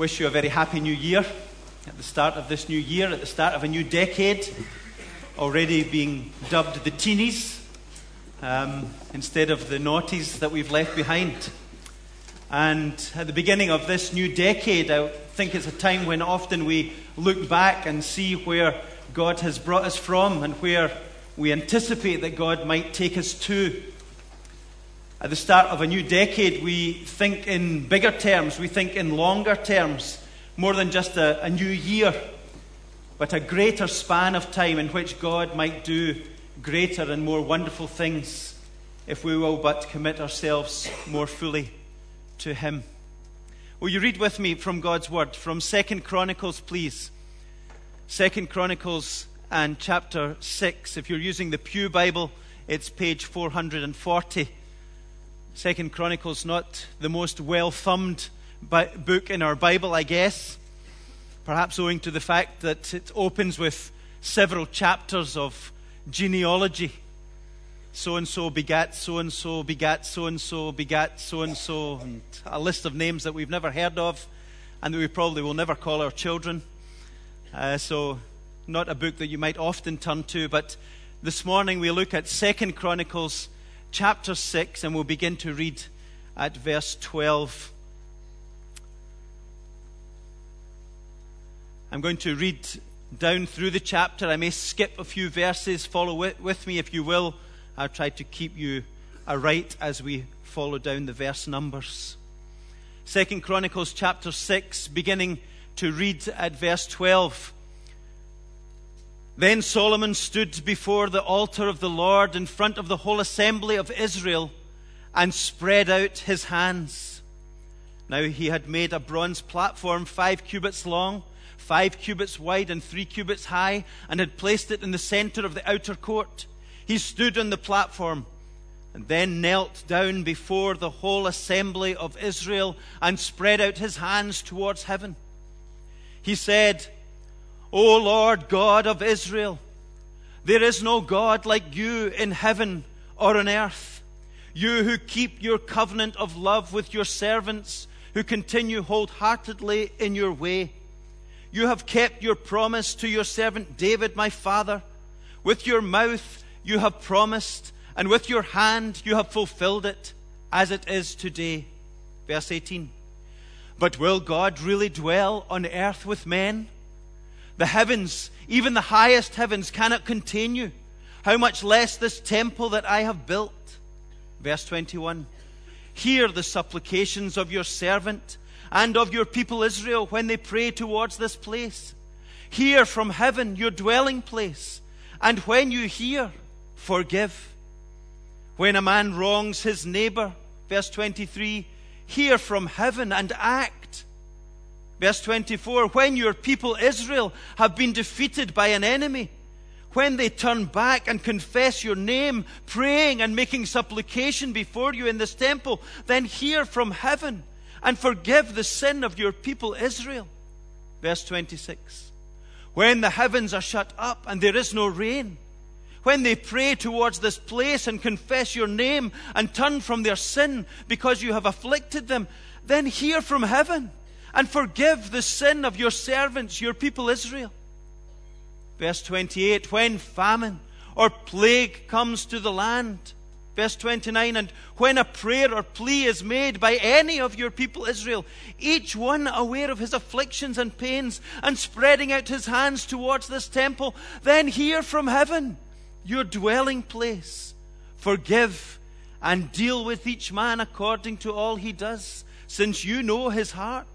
wish you a very happy new year at the start of this new year, at the start of a new decade, already being dubbed the teenies um, instead of the naughties that we've left behind. And at the beginning of this new decade, I think it's a time when often we look back and see where God has brought us from and where we anticipate that God might take us to. At the start of a new decade, we think in bigger terms, we think in longer terms, more than just a, a new year, but a greater span of time in which God might do greater and more wonderful things if we will but commit ourselves more fully to Him. Will you read with me from God's Word, from Second Chronicles, please? Second Chronicles and chapter 6. If you're using the Pew Bible, it's page 440. Second Chronicles, not the most well thumbed book in our Bible, I guess. Perhaps owing to the fact that it opens with several chapters of genealogy. So and so begat so and so, begat so and so, begat so and so, and a list of names that we've never heard of and that we probably will never call our children. Uh, so, not a book that you might often turn to, but this morning we look at Second Chronicles chapter 6, and we'll begin to read at verse 12. I'm going to read down through the chapter. I may skip a few verses. Follow with me if you will. I'll try to keep you aright as we follow down the verse numbers. Second Chronicles chapter 6, beginning to read at verse 12. Then Solomon stood before the altar of the Lord in front of the whole assembly of Israel and spread out his hands. Now he had made a bronze platform five cubits long, five cubits wide, and three cubits high, and had placed it in the center of the outer court. He stood on the platform and then knelt down before the whole assembly of Israel and spread out his hands towards heaven. He said, O Lord God of Israel, there is no God like you in heaven or on earth. You who keep your covenant of love with your servants, who continue wholeheartedly in your way. You have kept your promise to your servant David, my father. With your mouth you have promised, and with your hand you have fulfilled it, as it is today. Verse 18. But will God really dwell on earth with men? The heavens, even the highest heavens, cannot contain you. How much less this temple that I have built? Verse 21. Hear the supplications of your servant and of your people Israel when they pray towards this place. Hear from heaven your dwelling place, and when you hear, forgive. When a man wrongs his neighbor, verse 23, hear from heaven and act. Verse 24 When your people Israel have been defeated by an enemy, when they turn back and confess your name, praying and making supplication before you in this temple, then hear from heaven and forgive the sin of your people Israel. Verse 26 When the heavens are shut up and there is no rain, when they pray towards this place and confess your name and turn from their sin because you have afflicted them, then hear from heaven and forgive the sin of your servants, your people Israel. Verse 28 When famine or plague comes to the land. Verse 29 And when a prayer or plea is made by any of your people Israel, each one aware of his afflictions and pains, and spreading out his hands towards this temple, then hear from heaven, your dwelling place. Forgive and deal with each man according to all he does, since you know his heart.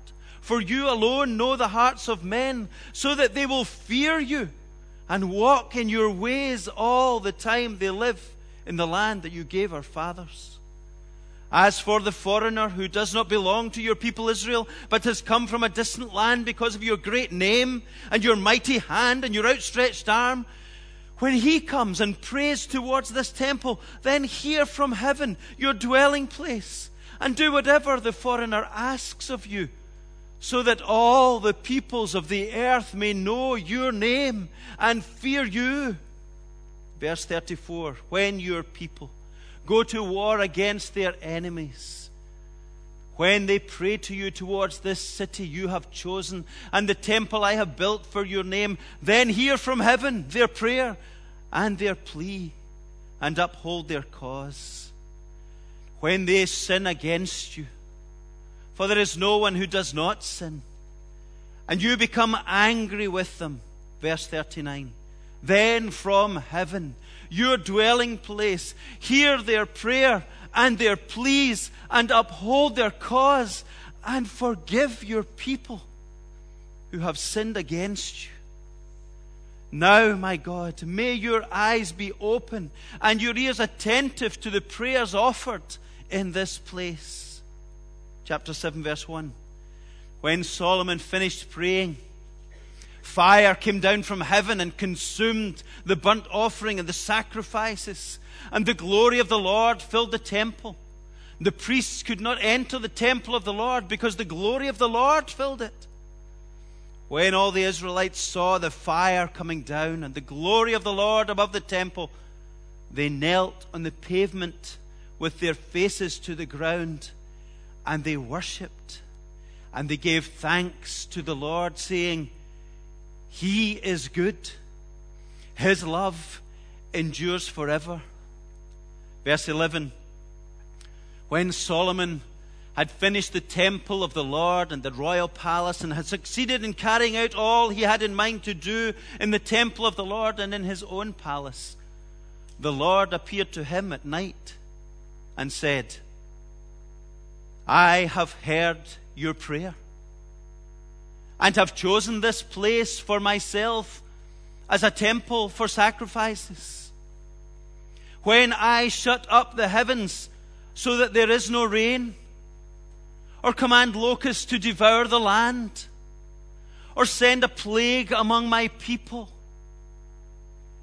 For you alone know the hearts of men, so that they will fear you and walk in your ways all the time they live in the land that you gave our fathers. As for the foreigner who does not belong to your people Israel, but has come from a distant land because of your great name and your mighty hand and your outstretched arm, when he comes and prays towards this temple, then hear from heaven your dwelling place and do whatever the foreigner asks of you so that all the peoples of the earth may know your name and fear you. Verse 34 When your people go to war against their enemies, when they pray to you towards this city you have chosen and the temple I have built for your name, then hear from heaven their prayer and their plea and uphold their cause. When they sin against you, for there is no one who does not sin, and you become angry with them, verse 39, then from heaven, your dwelling place, hear their prayer and their pleas and uphold their cause and forgive your people who have sinned against you. Now, my God, may your eyes be open and your ears attentive to the prayers offered in this place. Chapter 7, verse 1. When Solomon finished praying, fire came down from heaven and consumed the burnt offering and the sacrifices and the glory of the Lord filled the temple. The priests could not enter the temple of the Lord because the glory of the Lord filled it. When all the Israelites saw the fire coming down and the glory of the Lord above the temple, they knelt on the pavement with their faces to the ground and they worshipped. And they gave thanks to the Lord, saying, He is good, His love endures forever. Verse 11 When Solomon had finished the temple of the Lord and the royal palace and had succeeded in carrying out all he had in mind to do in the temple of the Lord and in his own palace, the Lord appeared to him at night and said, I have heard your prayer and have chosen this place for myself as a temple for sacrifices. When I shut up the heavens so that there is no rain, or command locusts to devour the land, or send a plague among my people,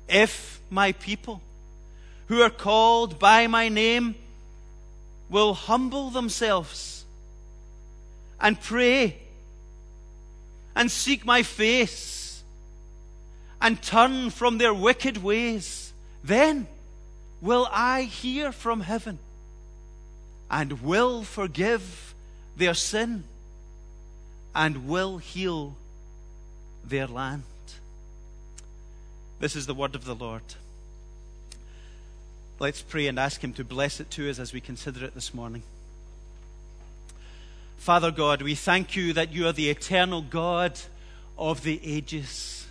if my people who are called by my name will humble themselves and pray and seek my face and turn from their wicked ways, then will I hear from heaven and will forgive their sin and will heal their land. This is the word of the Lord. Let's pray and ask Him to bless it to us as we consider it this morning. Father God, we thank you that you are the eternal God of the ages.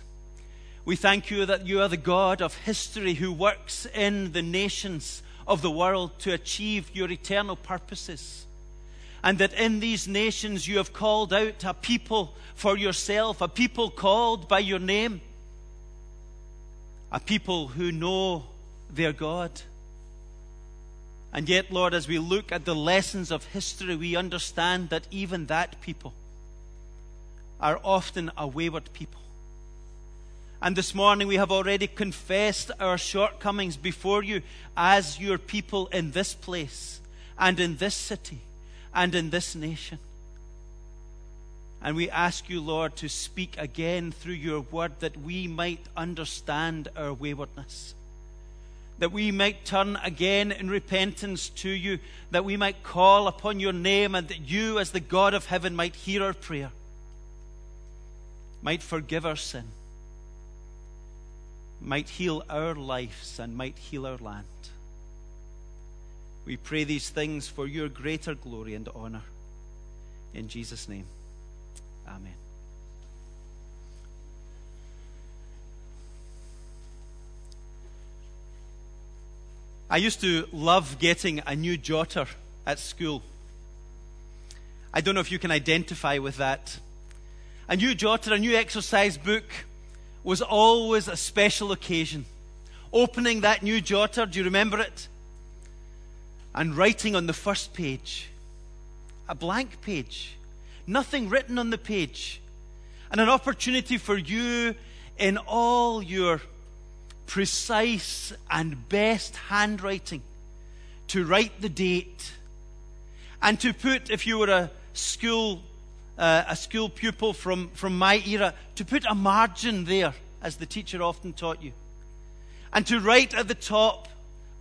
We thank you that you are the God of history who works in the nations of the world to achieve your eternal purposes. And that in these nations you have called out a people for yourself, a people called by your name, a people who know their God. And yet, Lord, as we look at the lessons of history, we understand that even that people are often a wayward people. And this morning we have already confessed our shortcomings before you as your people in this place and in this city and in this nation. And we ask you, Lord, to speak again through your word that we might understand our waywardness. That we might turn again in repentance to you, that we might call upon your name, and that you, as the God of heaven, might hear our prayer, might forgive our sin might heal our lives and might heal our land. We pray these things for your greater glory and honor. In Jesus' name, Amen. I used to love getting a new jotter at school. I don't know if you can identify with that. A new jotter, a new exercise book was always a special occasion. Opening that new jotter, do you remember it? And writing on the first page, a blank page, nothing written on the page, and an opportunity for you in all your precise and best handwriting to write the date and to put, if you were a school uh, a school pupil from, from my era to put a margin there, as the teacher often taught you, and to write at the top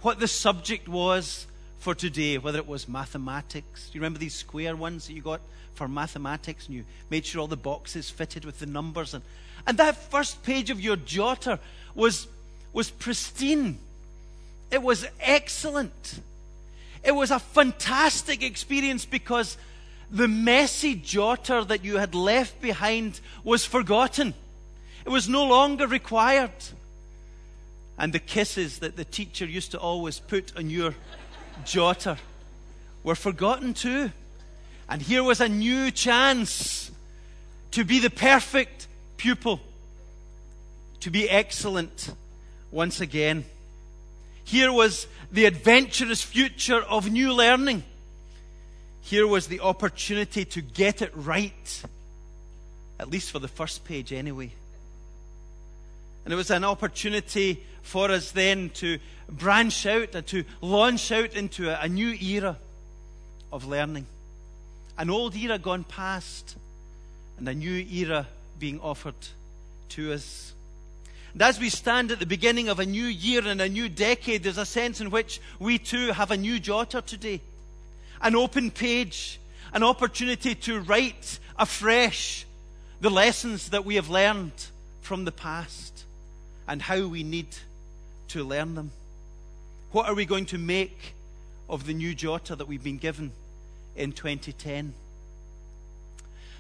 what the subject was for today, whether it was mathematics. Do you remember these square ones that you got for mathematics? And you made sure all the boxes fitted with the numbers. And, and that first page of your jotter was, was pristine. It was excellent. It was a fantastic experience because the messy jotter that you had left behind was forgotten. It was no longer required. And the kisses that the teacher used to always put on your jotter were forgotten too. And here was a new chance to be the perfect pupil, to be excellent once again. Here was the adventurous future of new learning. Here was the opportunity to get it right, at least for the first page, anyway. And it was an opportunity for us then to branch out and to launch out into a, new era of learning. An old era gone past, and a new era being offered to us. And as we stand at the beginning of a new year and a new decade, there's a sense in which we too have a new jotter today. An open page, an opportunity to write afresh the lessons that we have learned from the past and how we need to learn them. What are we going to make of the new jotter that we've been given in 2010?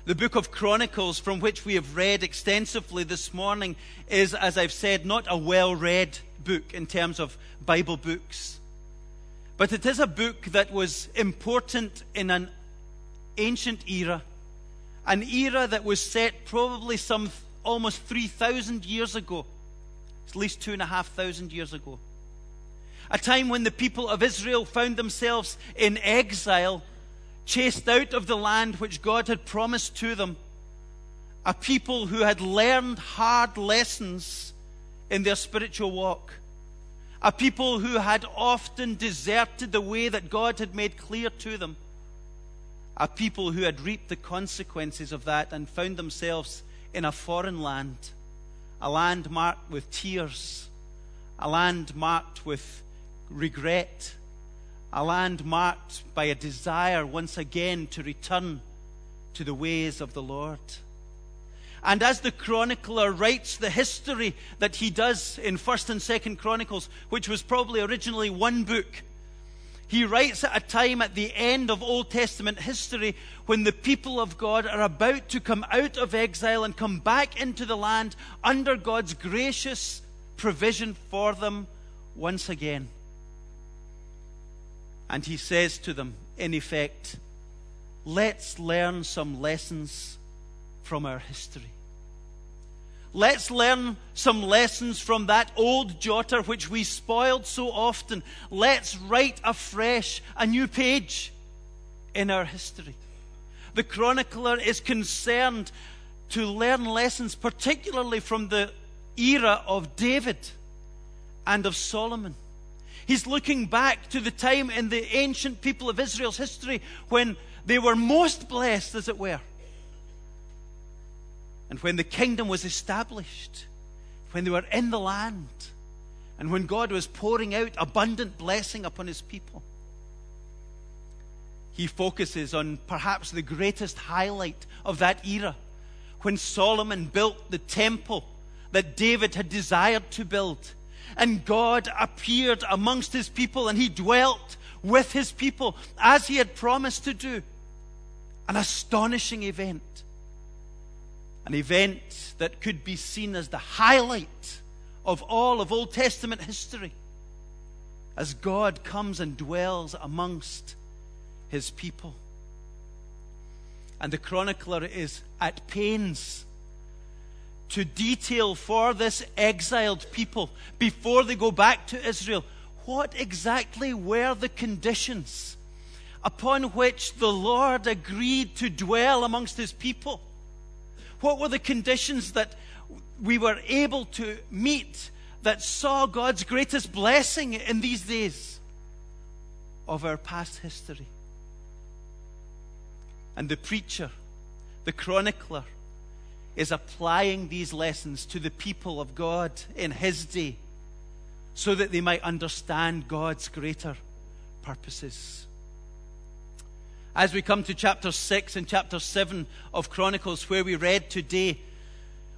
The book of Chronicles, from which we have read extensively this morning, is, as I've said, not a well read book in terms of Bible books. But it is a book that was important in an ancient era, an era that was set probably some almost 3,000 years ago, at least two and a half thousand years ago. A time when the people of Israel found themselves in exile chased out of the land which God had promised to them, a people who had learned hard lessons in their spiritual walk, a people who had often deserted the way that God had made clear to them, a people who had reaped the consequences of that and found themselves in a foreign land, a land marked with tears, a land marked with regret a land marked by a desire once again to return to the ways of the Lord. And as the chronicler writes the history that he does in 1st and 2nd Chronicles, which was probably originally one book, he writes at a time at the end of Old Testament history when the people of God are about to come out of exile and come back into the land under God's gracious provision for them once again. And he says to them, in effect, let's learn some lessons from our history. Let's learn some lessons from that old jotter which we spoiled so often. Let's write afresh a new page in our history. The chronicler is concerned to learn lessons, particularly from the era of David and of Solomon. He's looking back to the time in the ancient people of Israel's history when they were most blessed, as it were. And when the kingdom was established, when they were in the land, and when God was pouring out abundant blessing upon his people. He focuses on perhaps the greatest highlight of that era when Solomon built the temple that David had desired to build and God appeared amongst his people and he dwelt with his people as he had promised to do. An astonishing event. An event that could be seen as the highlight of all of Old Testament history as God comes and dwells amongst his people. And the chronicler is at pains to detail for this exiled people before they go back to Israel what exactly were the conditions upon which the Lord agreed to dwell amongst his people? What were the conditions that we were able to meet that saw God's greatest blessing in these days of our past history? And the preacher, the chronicler, is applying these lessons to the people of God in his day so that they might understand God's greater purposes. As we come to chapter 6 and chapter 7 of Chronicles, where we read today,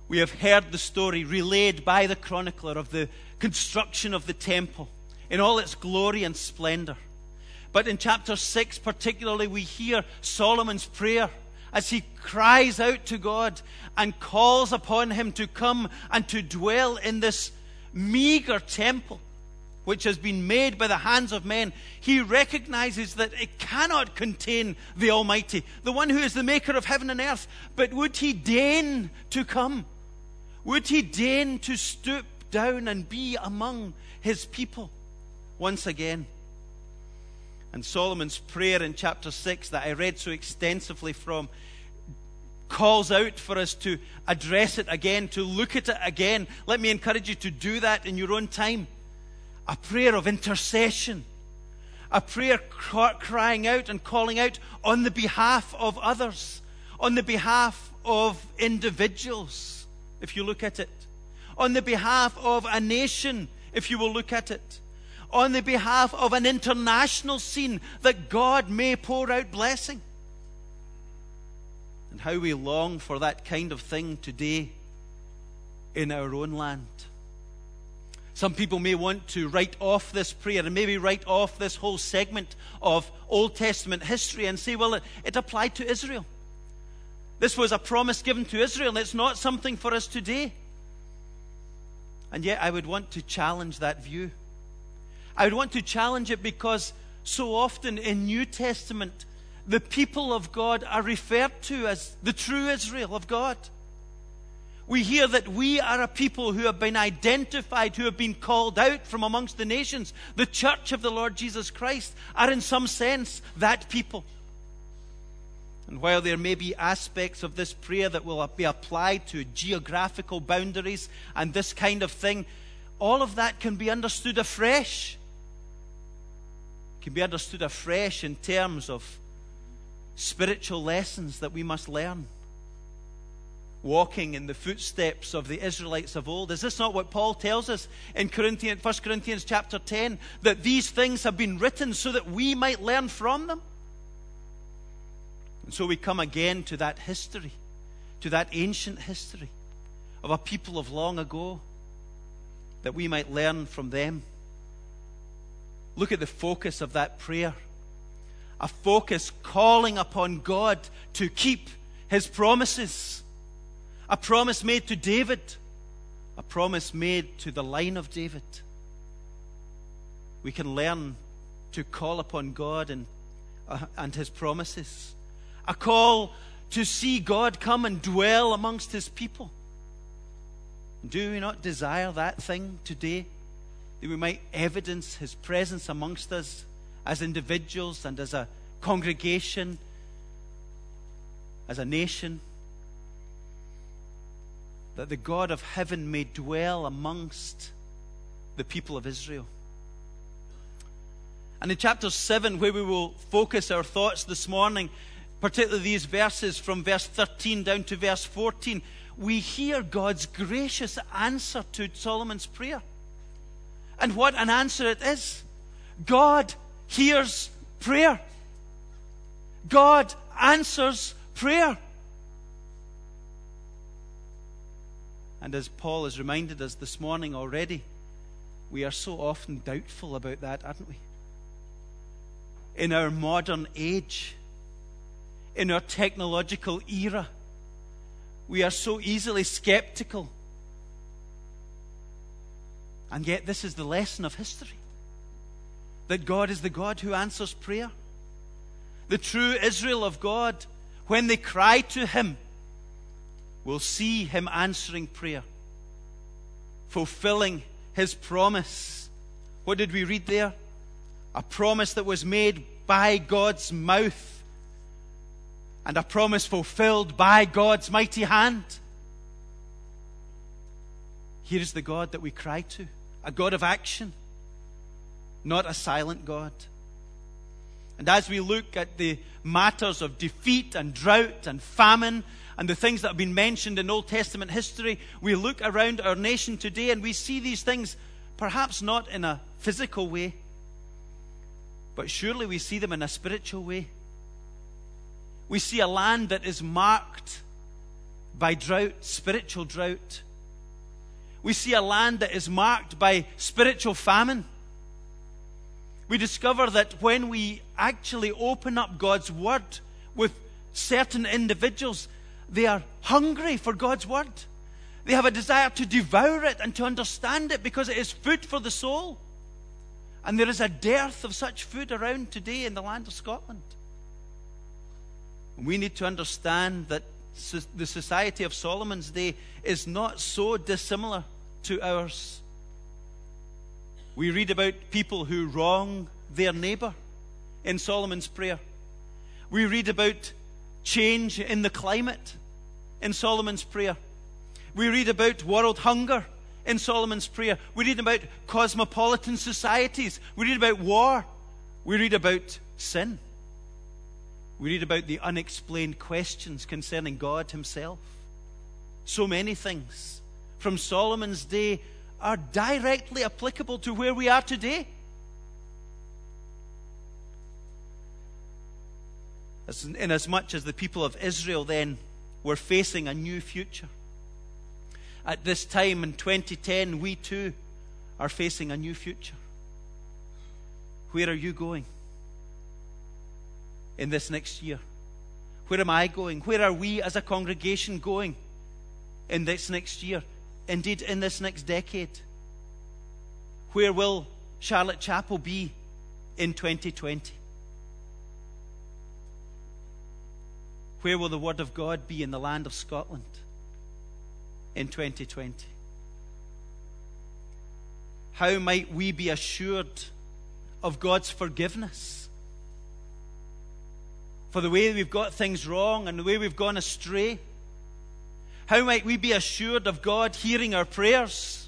we have heard the story relayed by the chronicler of the construction of the temple in all its glory and splendor. But in chapter 6, particularly, we hear Solomon's prayer as he cries out to God and calls upon him to come and to dwell in this meager temple which has been made by the hands of men, he recognizes that it cannot contain the Almighty, the one who is the maker of heaven and earth. But would he deign to come? Would he deign to stoop down and be among his people once again? And Solomon's prayer in chapter 6, that I read so extensively from, calls out for us to address it again, to look at it again. Let me encourage you to do that in your own time. A prayer of intercession, a prayer crying out and calling out on the behalf of others, on the behalf of individuals, if you look at it, on the behalf of a nation, if you will look at it on the behalf of an international scene that God may pour out blessing. And how we long for that kind of thing today in our own land. Some people may want to write off this prayer and maybe write off this whole segment of Old Testament history and say, well, it, it applied to Israel. This was a promise given to Israel, it's not something for us today. And yet, I would want to challenge that view. I would want to challenge it because so often in New Testament, the people of God are referred to as the true Israel of God. We hear that we are a people who have been identified, who have been called out from amongst the nations. The church of the Lord Jesus Christ are, in some sense, that people. And while there may be aspects of this prayer that will be applied to geographical boundaries and this kind of thing, all of that can be understood afresh can be understood afresh in terms of spiritual lessons that we must learn. Walking in the footsteps of the Israelites of old. Is this not what Paul tells us in Corinthians, 1 Corinthians chapter 10? That these things have been written so that we might learn from them? And so we come again to that history, to that ancient history of a people of long ago, that we might learn from them. Look at the focus of that prayer a focus calling upon God to keep his promises. A promise made to David, a promise made to the line of David. We can learn to call upon God and, uh, and his promises. A call to see God come and dwell amongst his people. Do we not desire that thing today? That we might evidence his presence amongst us as individuals and as a congregation, as a nation. That the God of heaven may dwell amongst the people of Israel. And in chapter 7, where we will focus our thoughts this morning, particularly these verses from verse 13 down to verse 14, we hear God's gracious answer to Solomon's prayer. And what an answer it is. God hears prayer. God answers prayer. And as Paul has reminded us this morning already, we are so often doubtful about that, aren't we? In our modern age, in our technological era, we are so easily skeptical and yet, this is the lesson of history that God is the God who answers prayer. The true Israel of God, when they cry to Him, will see Him answering prayer, fulfilling His promise. What did we read there? A promise that was made by God's mouth and a promise fulfilled by God's mighty hand. Here is the God that we cry to a God of action, not a silent God. And as we look at the matters of defeat and drought and famine and the things that have been mentioned in Old Testament history, we look around our nation today and we see these things perhaps not in a physical way, but surely we see them in a spiritual way. We see a land that is marked by drought, spiritual drought. We see a land that is marked by spiritual famine. We discover that when we actually open up God's Word with certain individuals, they are hungry for God's Word. They have a desire to devour it and to understand it because it is food for the soul. And there is a dearth of such food around today in the land of Scotland. We need to understand that the society of Solomon's day is not so dissimilar to ours. We read about people who wrong their neighbor in Solomon's prayer. We read about change in the climate in Solomon's prayer. We read about world hunger in Solomon's prayer. We read about cosmopolitan societies. We read about war. We read about sin. We read about the unexplained questions concerning God Himself. So many things from Solomon's day are directly applicable to where we are today. As, inasmuch as the people of Israel then were facing a new future. At this time in 2010, we too are facing a new future. Where are you going in this next year? Where am I going? Where are we as a congregation going in this next year? Indeed, in this next decade? Where will Charlotte Chapel be in 2020? Where will the Word of God be in the land of Scotland in 2020? How might we be assured of God's forgiveness for the way we've got things wrong and the way we've gone astray? How might we be assured of God hearing our prayers?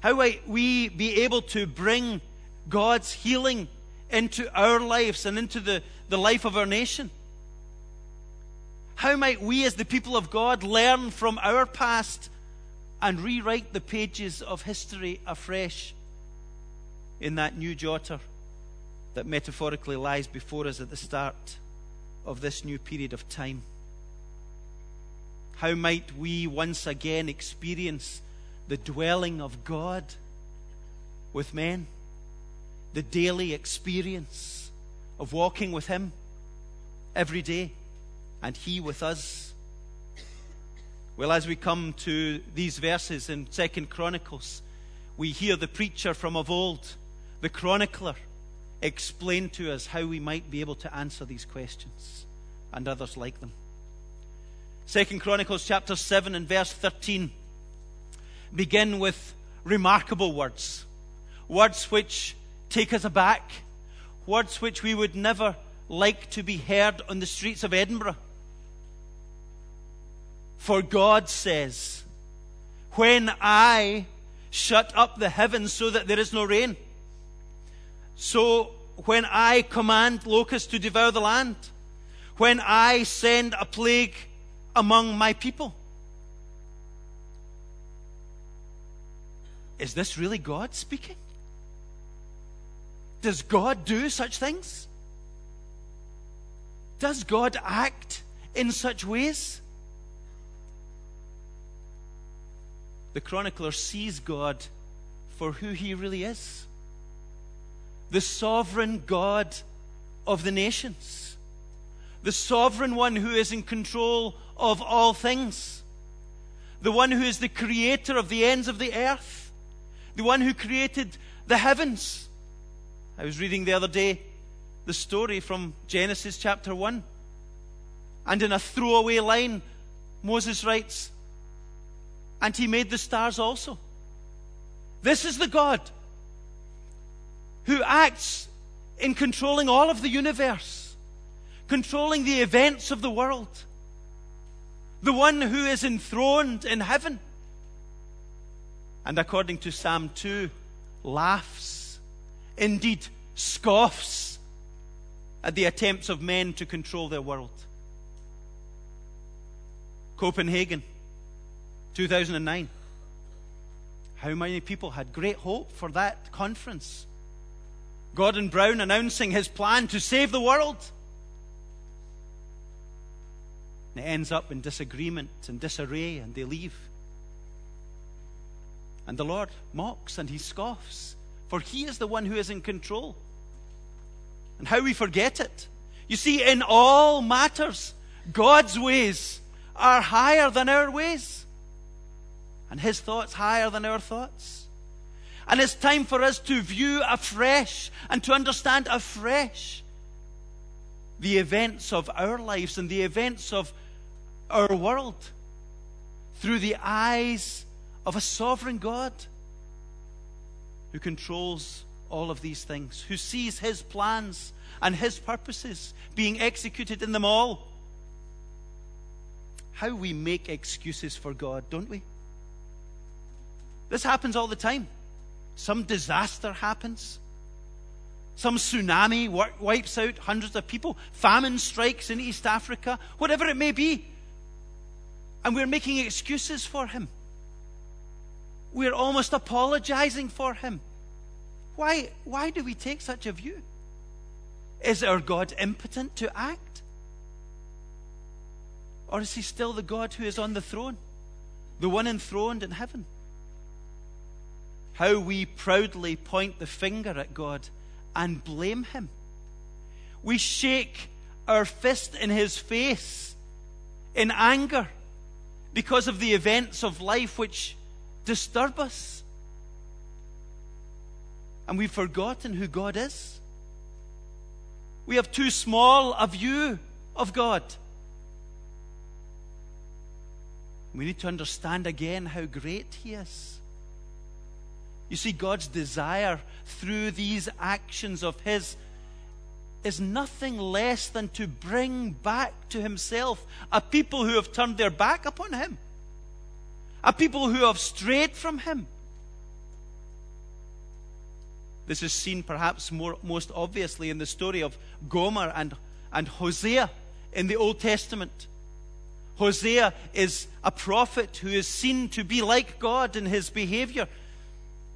How might we be able to bring God's healing into our lives and into the, the life of our nation? How might we, as the people of God, learn from our past and rewrite the pages of history afresh in that new jotter that metaphorically lies before us at the start of this new period of time? How might we once again experience the dwelling of God with men? The daily experience of walking with Him every day? and He with us. Well, as we come to these verses in Second Chronicles, we hear the preacher from of old, the chronicler, explain to us how we might be able to answer these questions and others like them. Second Chronicles chapter 7 and verse 13 begin with remarkable words. Words which take us aback. Words which we would never like to be heard on the streets of Edinburgh. For God says, When I shut up the heavens so that there is no rain, so when I command locusts to devour the land, when I send a plague among my people. Is this really God speaking? Does God do such things? Does God act in such ways? the chronicler sees God for who he really is the sovereign God of the nations, the sovereign one who is in control of all things, the one who is the creator of the ends of the earth, the one who created the heavens. I was reading the other day the story from Genesis chapter 1. And in a throwaway line, Moses writes, and he made the stars also. This is the God who acts in controlling all of the universe, controlling the events of the world, the one who is enthroned in heaven. And according to Psalm 2, laughs, indeed scoffs at the attempts of men to control their world. Copenhagen 2009. How many people had great hope for that conference? Gordon Brown announcing his plan to save the world. And it ends up in disagreement and disarray, and they leave. And the Lord mocks and he scoffs, for he is the one who is in control. And how we forget it. You see, in all matters, God's ways are higher than our ways, and his thoughts higher than our thoughts. And it's time for us to view afresh and to understand afresh the events of our lives and the events of our world through the eyes of a sovereign God who controls all of these things, who sees his plans and his purposes being executed in them all. How we make excuses for God, don't we? This happens all the time. Some disaster happens. Some tsunami wipes out hundreds of people. Famine strikes in East Africa. Whatever it may be. And we're making excuses for him. We're almost apologizing for him. Why, why do we take such a view? Is our God impotent to act? Or is he still the God who is on the throne? The one enthroned in heaven? how we proudly point the finger at God and blame Him. We shake our fist in His face in anger because of the events of life which disturb us. And we've forgotten who God is. We have too small a view of God. We need to understand again how great He is. You see, God's desire through these actions of His is nothing less than to bring back to Himself a people who have turned their back upon Him, a people who have strayed from Him. This is seen perhaps more, most obviously in the story of Gomer and, and Hosea in the Old Testament. Hosea is a prophet who is seen to be like God in his behavior.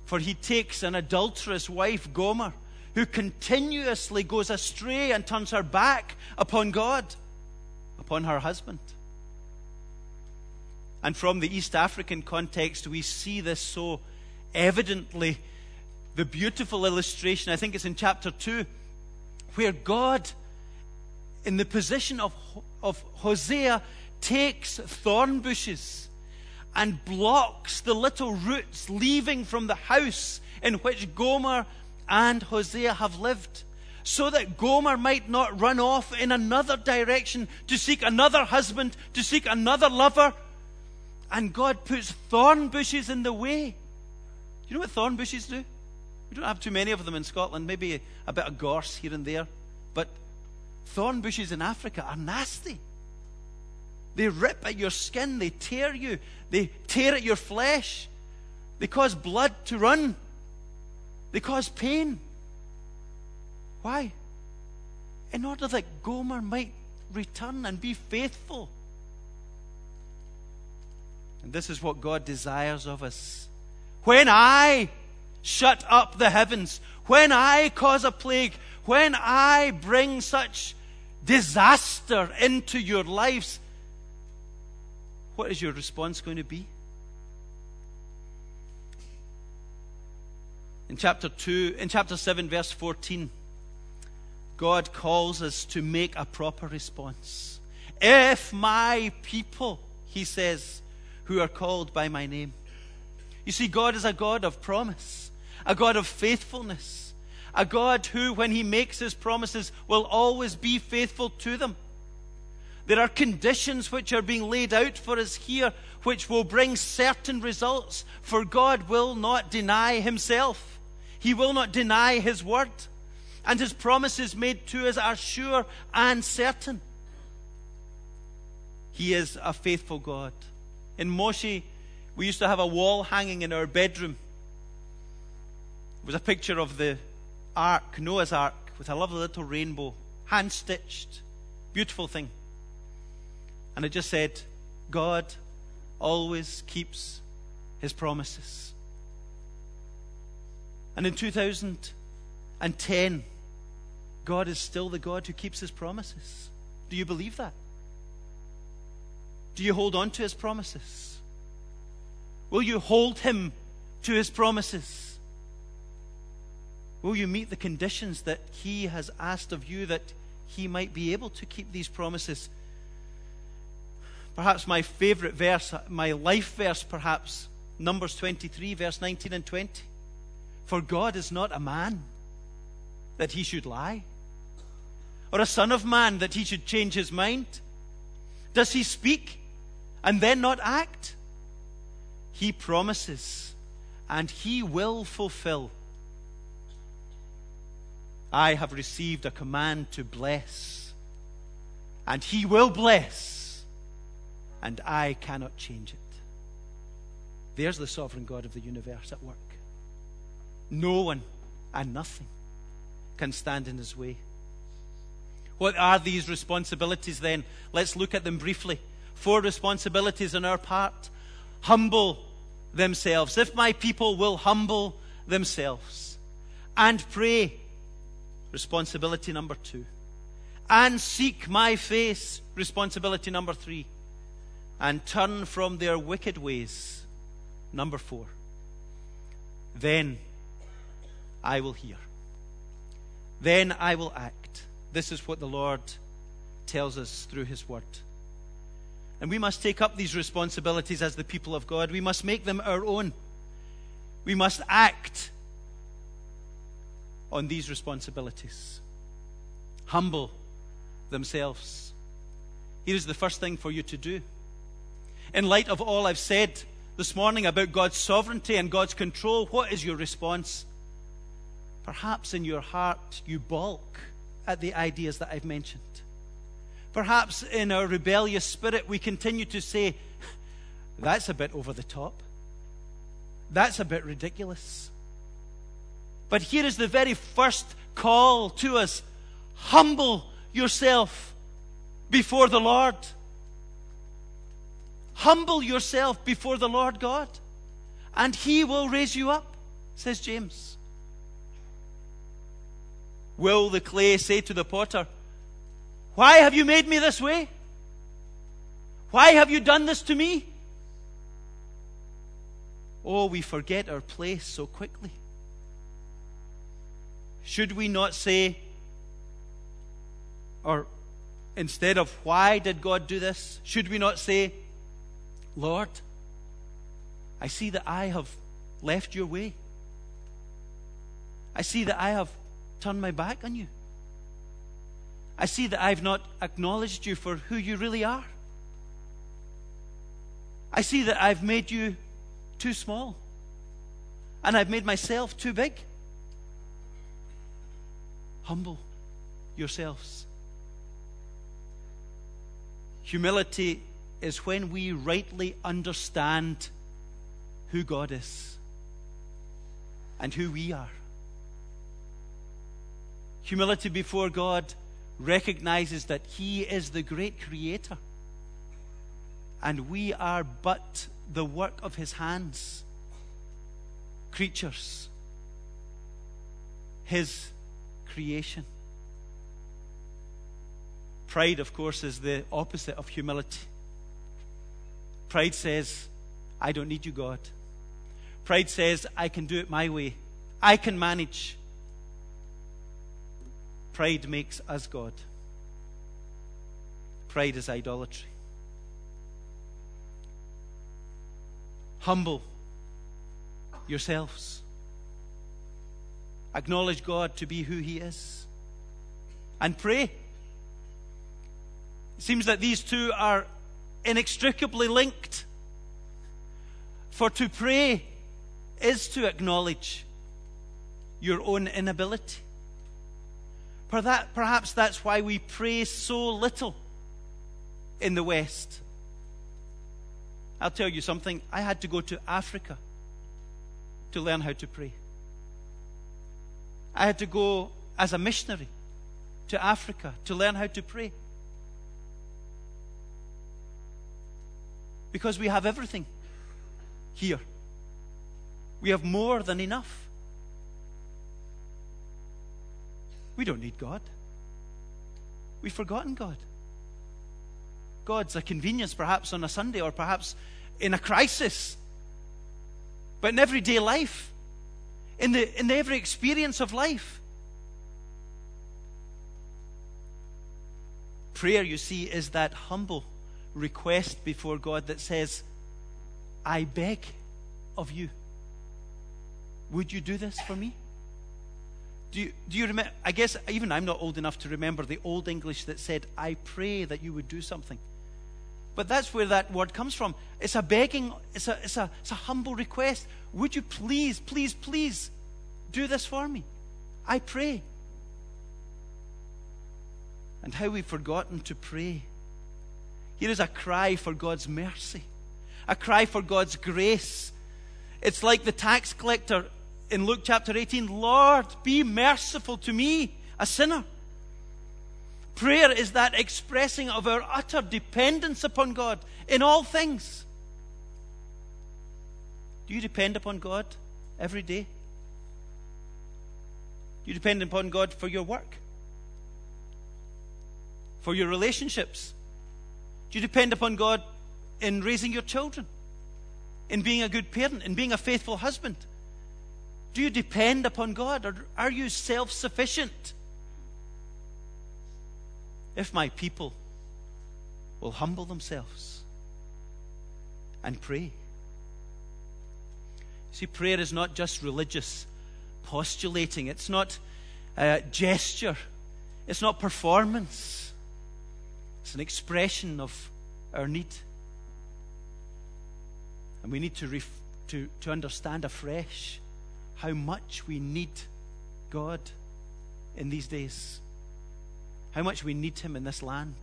For he takes an adulterous wife, Gomer, who continuously goes astray and turns her back upon God, upon her husband. And from the East African context, we see this so evidently. The beautiful illustration, I think it's in chapter 2, where God, in the position of, of Hosea, takes thorn bushes and blocks the little routes leaving from the house in which Gomer and Hosea have lived, so that Gomer might not run off in another direction to seek another husband, to seek another lover. And God puts thorn bushes in the way. Do you know what thorn bushes do? We don't have too many of them in Scotland, maybe a bit of gorse here and there. But thorn bushes in Africa are nasty. They rip at your skin, they tear you, they tear at your flesh, they cause blood to run, they cause pain. Why? In order that Gomer might return and be faithful. And this is what God desires of us. When I shut up the heavens, when I cause a plague, when I bring such disaster into your lives, what is your response going to be? In chapter 2, in chapter 7, verse 14, God calls us to make a proper response. If my people, he says, who are called by my name. You see, God is a God of promise, a God of faithfulness, a God who, when he makes his promises, will always be faithful to them. There are conditions which are being laid out for us here which will bring certain results, for God will not deny himself. He will not deny his word. And his promises made to us are sure and certain. He is a faithful God. In Moshi, we used to have a wall hanging in our bedroom. It was a picture of the ark, Noah's ark, with a lovely little rainbow, hand stitched. Beautiful thing. And it just said, God always keeps his promises. And in 2010, God is still the God who keeps his promises. Do you believe that? Do you hold on to his promises? Will you hold him to his promises? Will you meet the conditions that he has asked of you that he might be able to keep these promises? Perhaps my favorite verse, my life verse, perhaps, Numbers 23, verse 19 and 20. For God is not a man that he should lie, or a son of man that he should change his mind. Does he speak and then not act? He promises and he will fulfill. I have received a command to bless, and he will bless, and I cannot change it. There's the sovereign God of the universe at work. No one and nothing can stand in his way. What are these responsibilities then? Let's look at them briefly. Four responsibilities on our part. Humble themselves. If my people will humble themselves and pray, responsibility number two. And seek my face, responsibility number three. And turn from their wicked ways, number four. Then I will hear. Then I will act. This is what the Lord tells us through His Word. And we must take up these responsibilities as the people of God. We must make them our own. We must act on these responsibilities. Humble themselves. Here is the first thing for you to do. In light of all I've said this morning about God's sovereignty and God's control, what is your response? Perhaps in your heart you balk at the ideas that I've mentioned. Perhaps in our rebellious spirit we continue to say, that's a bit over the top. That's a bit ridiculous. But here is the very first call to us humble yourself before the Lord. Humble yourself before the Lord God, and He will raise you up, says James. Will the clay say to the potter, Why have you made me this way? Why have you done this to me? Oh, we forget our place so quickly. Should we not say, or instead of why did God do this, should we not say, Lord, I see that I have left your way. I see that I have turned my back on you. I see that I've not acknowledged you for who you really are. I see that I've made you too small. And I've made myself too big. Humble yourselves. Humility is when we rightly understand who God is and who we are. Humility before God recognizes that He is the great creator and we are but the work of His hands, creatures, His creation. Pride, of course, is the opposite of humility. Pride says, I don't need you, God. Pride says, I can do it my way. I can manage. Pride makes us God. Pride is idolatry. Humble yourselves. Acknowledge God to be who He is. And pray. It seems that these two are inextricably linked. For to pray is to acknowledge your own inability. Perhaps that's why we pray so little in the West. I'll tell you something. I had to go to Africa to learn how to pray. I had to go as a missionary to Africa to learn how to pray. Because we have everything here, we have more than enough. We don't need God. We've forgotten God. God's a convenience perhaps on a Sunday or perhaps in a crisis. But in everyday life, in the in the every experience of life. Prayer, you see, is that humble request before God that says, I beg of you. Would you do this for me? Do you, do you remember? I guess even I'm not old enough to remember the old English that said, I pray that you would do something. But that's where that word comes from. It's a begging, it's a, it's a, it's a humble request. Would you please, please, please do this for me? I pray. And how we've forgotten to pray. Here is a cry for God's mercy, a cry for God's grace. It's like the tax collector in Luke chapter 18 Lord, be merciful to me, a sinner. Prayer is that expressing of our utter dependence upon God in all things. Do you depend upon God every day? Do you depend upon God for your work? For your relationships? Do you depend upon God in raising your children? In being a good parent? In being a faithful husband? Do you depend upon God or are you self sufficient? if my people will humble themselves and pray. See, prayer is not just religious postulating, it's not a gesture, it's not performance, it's an expression of our need. And we need to, ref- to, to understand afresh how much we need God in these days how much we need Him in this land.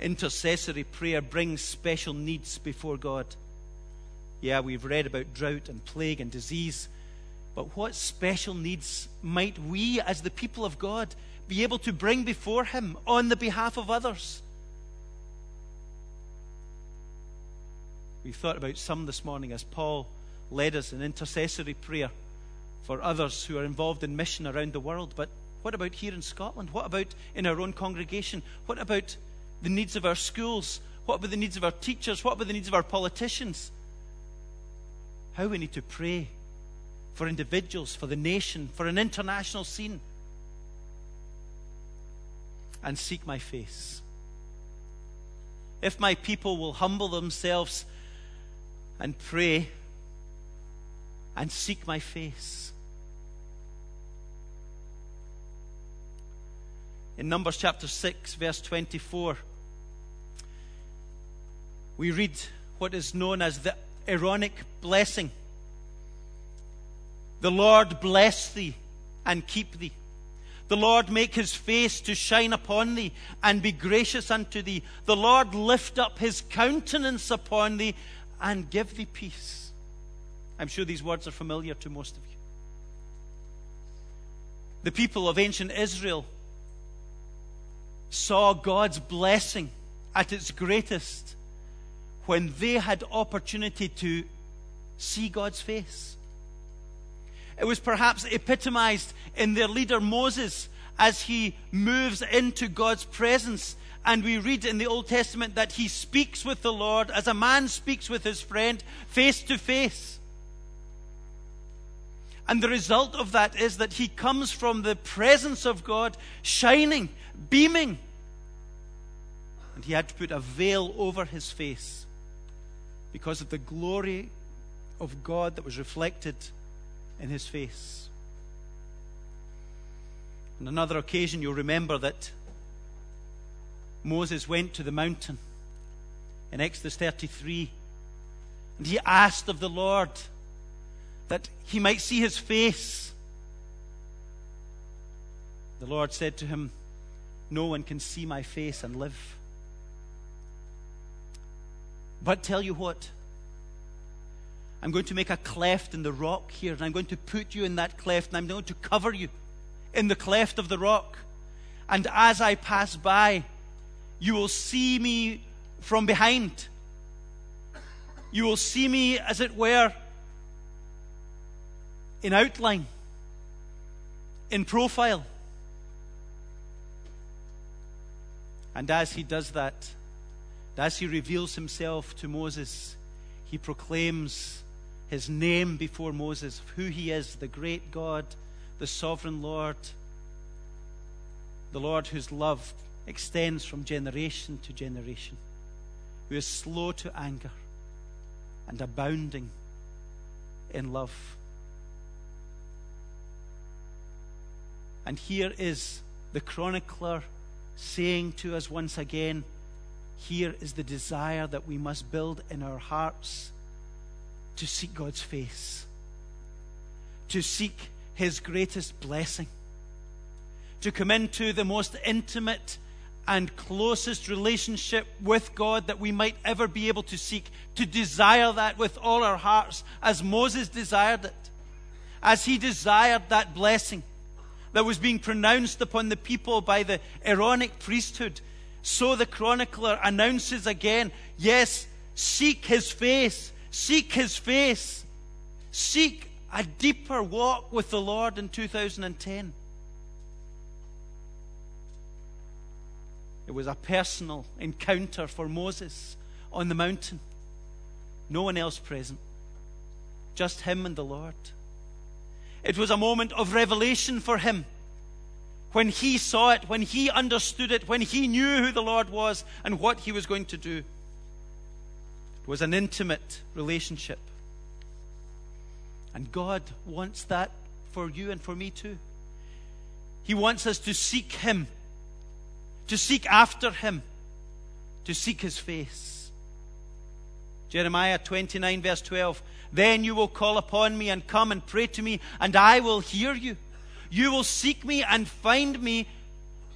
Intercessory prayer brings special needs before God. Yeah, we've read about drought and plague and disease, but what special needs might we, as the people of God, be able to bring before Him on the behalf of others? We've thought about some this morning as Paul led us in intercessory prayer for others who are involved in mission around the world. But what about here in Scotland? What about in our own congregation? What about the needs of our schools? What about the needs of our teachers? What about the needs of our politicians? How we need to pray for individuals, for the nation, for an international scene. And seek my face. If my people will humble themselves and pray and seek my face, in Numbers chapter 6, verse 24, we read what is known as the Aaronic blessing. The Lord bless thee and keep thee. The Lord make his face to shine upon thee and be gracious unto thee. The Lord lift up his countenance upon thee and give thee peace. I'm sure these words are familiar to most of you. The people of ancient Israel saw God's blessing at its greatest when they had opportunity to see God's face. It was perhaps epitomized in their leader Moses as he moves into God's presence. And we read in the Old Testament that he speaks with the Lord as a man speaks with his friend face to face. And the result of that is that he comes from the presence of God shining, beaming. And he had to put a veil over his face because of the glory of God that was reflected in his face. On another occasion, you'll remember that Moses went to the mountain in Exodus 33 and he asked of the Lord that he might see his face. The Lord said to him, No one can see my face and live. But tell you what, I'm going to make a cleft in the rock here, and I'm going to put you in that cleft, and I'm going to cover you in the cleft of the rock. And as I pass by, you will see me from behind. You will see me, as it were, in outline. in profile. And as he does that, as he reveals himself to Moses, he proclaims his name before Moses, who he is the great God, the sovereign Lord, the Lord whose love extends from generation to generation, who is slow to anger and abounding in love. And here is the chronicler saying to us once again here is the desire that we must build in our hearts to seek God's face, to seek His greatest blessing, to come into the most intimate and closest relationship with God that we might ever be able to seek, to desire that with all our hearts, as Moses desired it, as he desired that blessing that was being pronounced upon the people by the Aaronic priesthood. So the chronicler announces again yes, seek his face, seek his face, seek a deeper walk with the Lord in 2010. It was a personal encounter for Moses on the mountain. No one else present, just him and the Lord. It was a moment of revelation for him. When he saw it, when he understood it, when he knew who the Lord was and what he was going to do. It was an intimate relationship. And God wants that for you and for me too. He wants us to seek him, to seek after him, to seek his face. Jeremiah 29, verse 12 then you will call upon me and come and pray to me, and I will hear you. You will seek me and find me.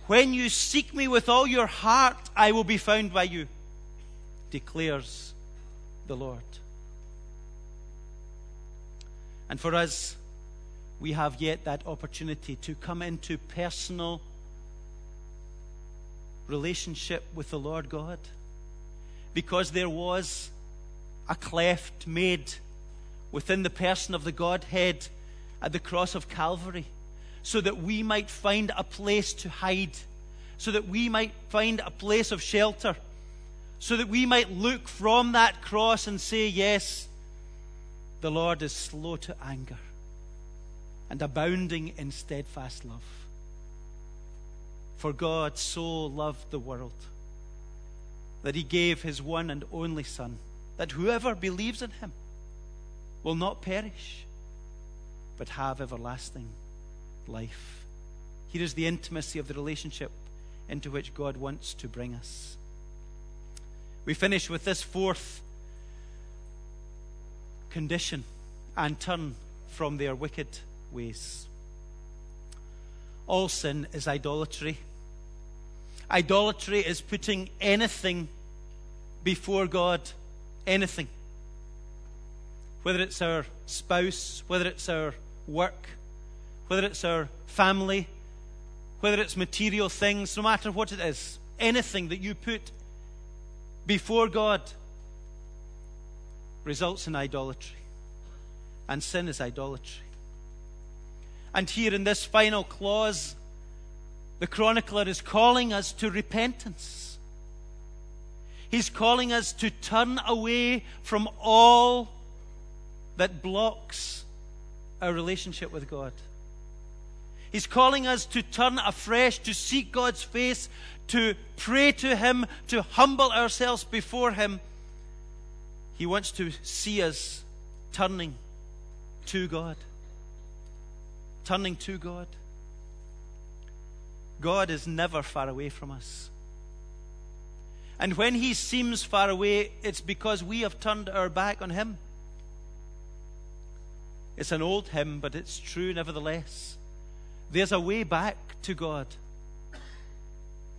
When you seek me with all your heart, I will be found by you, declares the Lord. And for us, we have yet that opportunity to come into personal relationship with the Lord God. Because there was a cleft made within the person of the Godhead at the cross of Calvary, so that we might find a place to hide, so that we might find a place of shelter, so that we might look from that cross and say, Yes, the Lord is slow to anger and abounding in steadfast love. For God so loved the world that he gave his one and only Son, that whoever believes in him will not perish, but have everlasting life. Here is the intimacy of the relationship into which God wants to bring us. We finish with this fourth condition and turn from their wicked ways. All sin is idolatry. Idolatry is putting anything before God, anything whether it's our spouse, whether it's our work, whether it's our family, whether it's material things, no matter what it is, anything that you put before God results in idolatry. And sin is idolatry. And here in this final clause, the chronicler is calling us to repentance. He's calling us to turn away from all that blocks our relationship with God. He's calling us to turn afresh, to seek God's face, to pray to Him, to humble ourselves before Him. He wants to see us turning to God. Turning to God. God is never far away from us. And when He seems far away, it's because we have turned our back on Him. It's an old hymn, but it's true nevertheless. There's a way back to God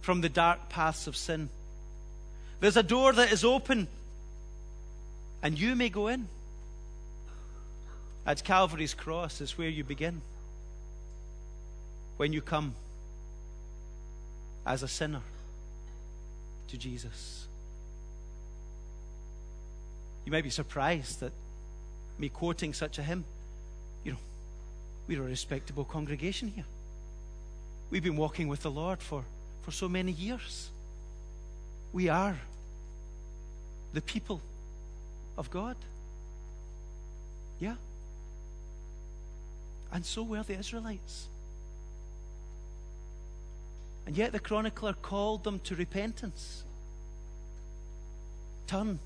from the dark paths of sin. There's a door that is open, and you may go in. At Calvary's cross is where you begin. When you come as a sinner to Jesus. You may be surprised at me quoting such a hymn. We're a respectable congregation here. We've been walking with the Lord for, for so many years. We are the people of God. Yeah. And so were the Israelites. And yet the chronicler called them to repentance. Turn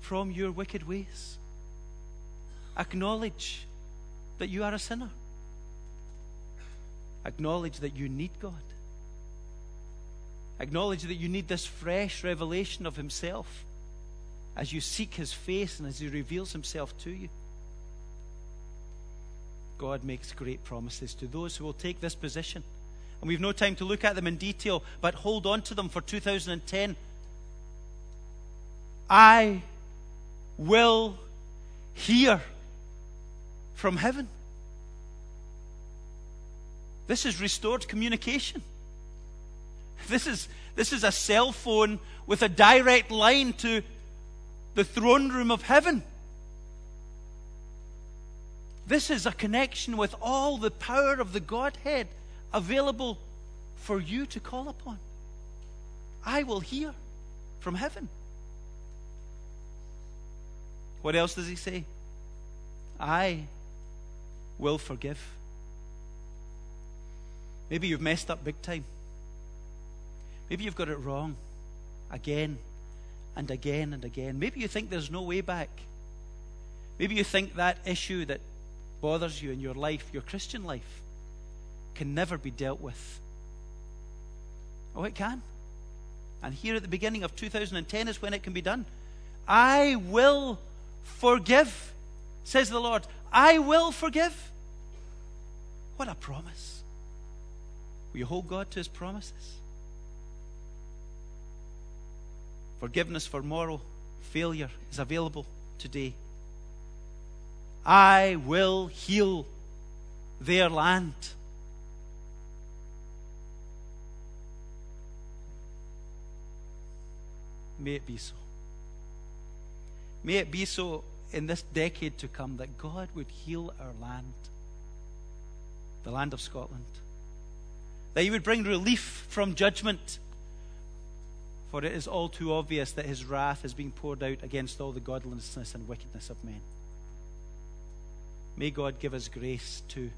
from your wicked ways. Acknowledge that you are a sinner. Acknowledge that you need God. Acknowledge that you need this fresh revelation of Himself as you seek His face and as He reveals Himself to you. God makes great promises to those who will take this position. And we've no time to look at them in detail, but hold on to them for 2010. I will hear from heaven. This is restored communication. This is, this is a cell phone with a direct line to the throne room of heaven. This is a connection with all the power of the Godhead available for you to call upon. I will hear from heaven. What else does he say? I will forgive. Maybe you've messed up big time. Maybe you've got it wrong again and again and again. Maybe you think there's no way back. Maybe you think that issue that bothers you in your life, your Christian life, can never be dealt with. Oh, it can. And here at the beginning of 2010 is when it can be done. I will forgive, says the Lord. I will forgive. What a promise. Will you hold God to his promises? Forgiveness for moral failure is available today. I will heal their land. May it be so. May it be so in this decade to come that God would heal our land, the land of Scotland. That He would bring relief from judgment. For it is all too obvious that His wrath is being poured out against all the godlessness and wickedness of men. May God give us grace to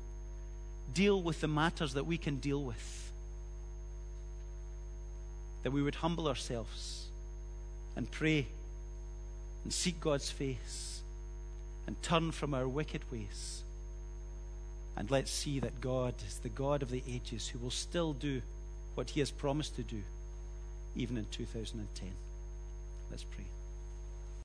deal with the matters that we can deal with. That we would humble ourselves and pray and seek God's face and turn from our wicked ways. And let's see that God is the God of the ages who will still do what He has promised to do, even in 2010. Let's pray.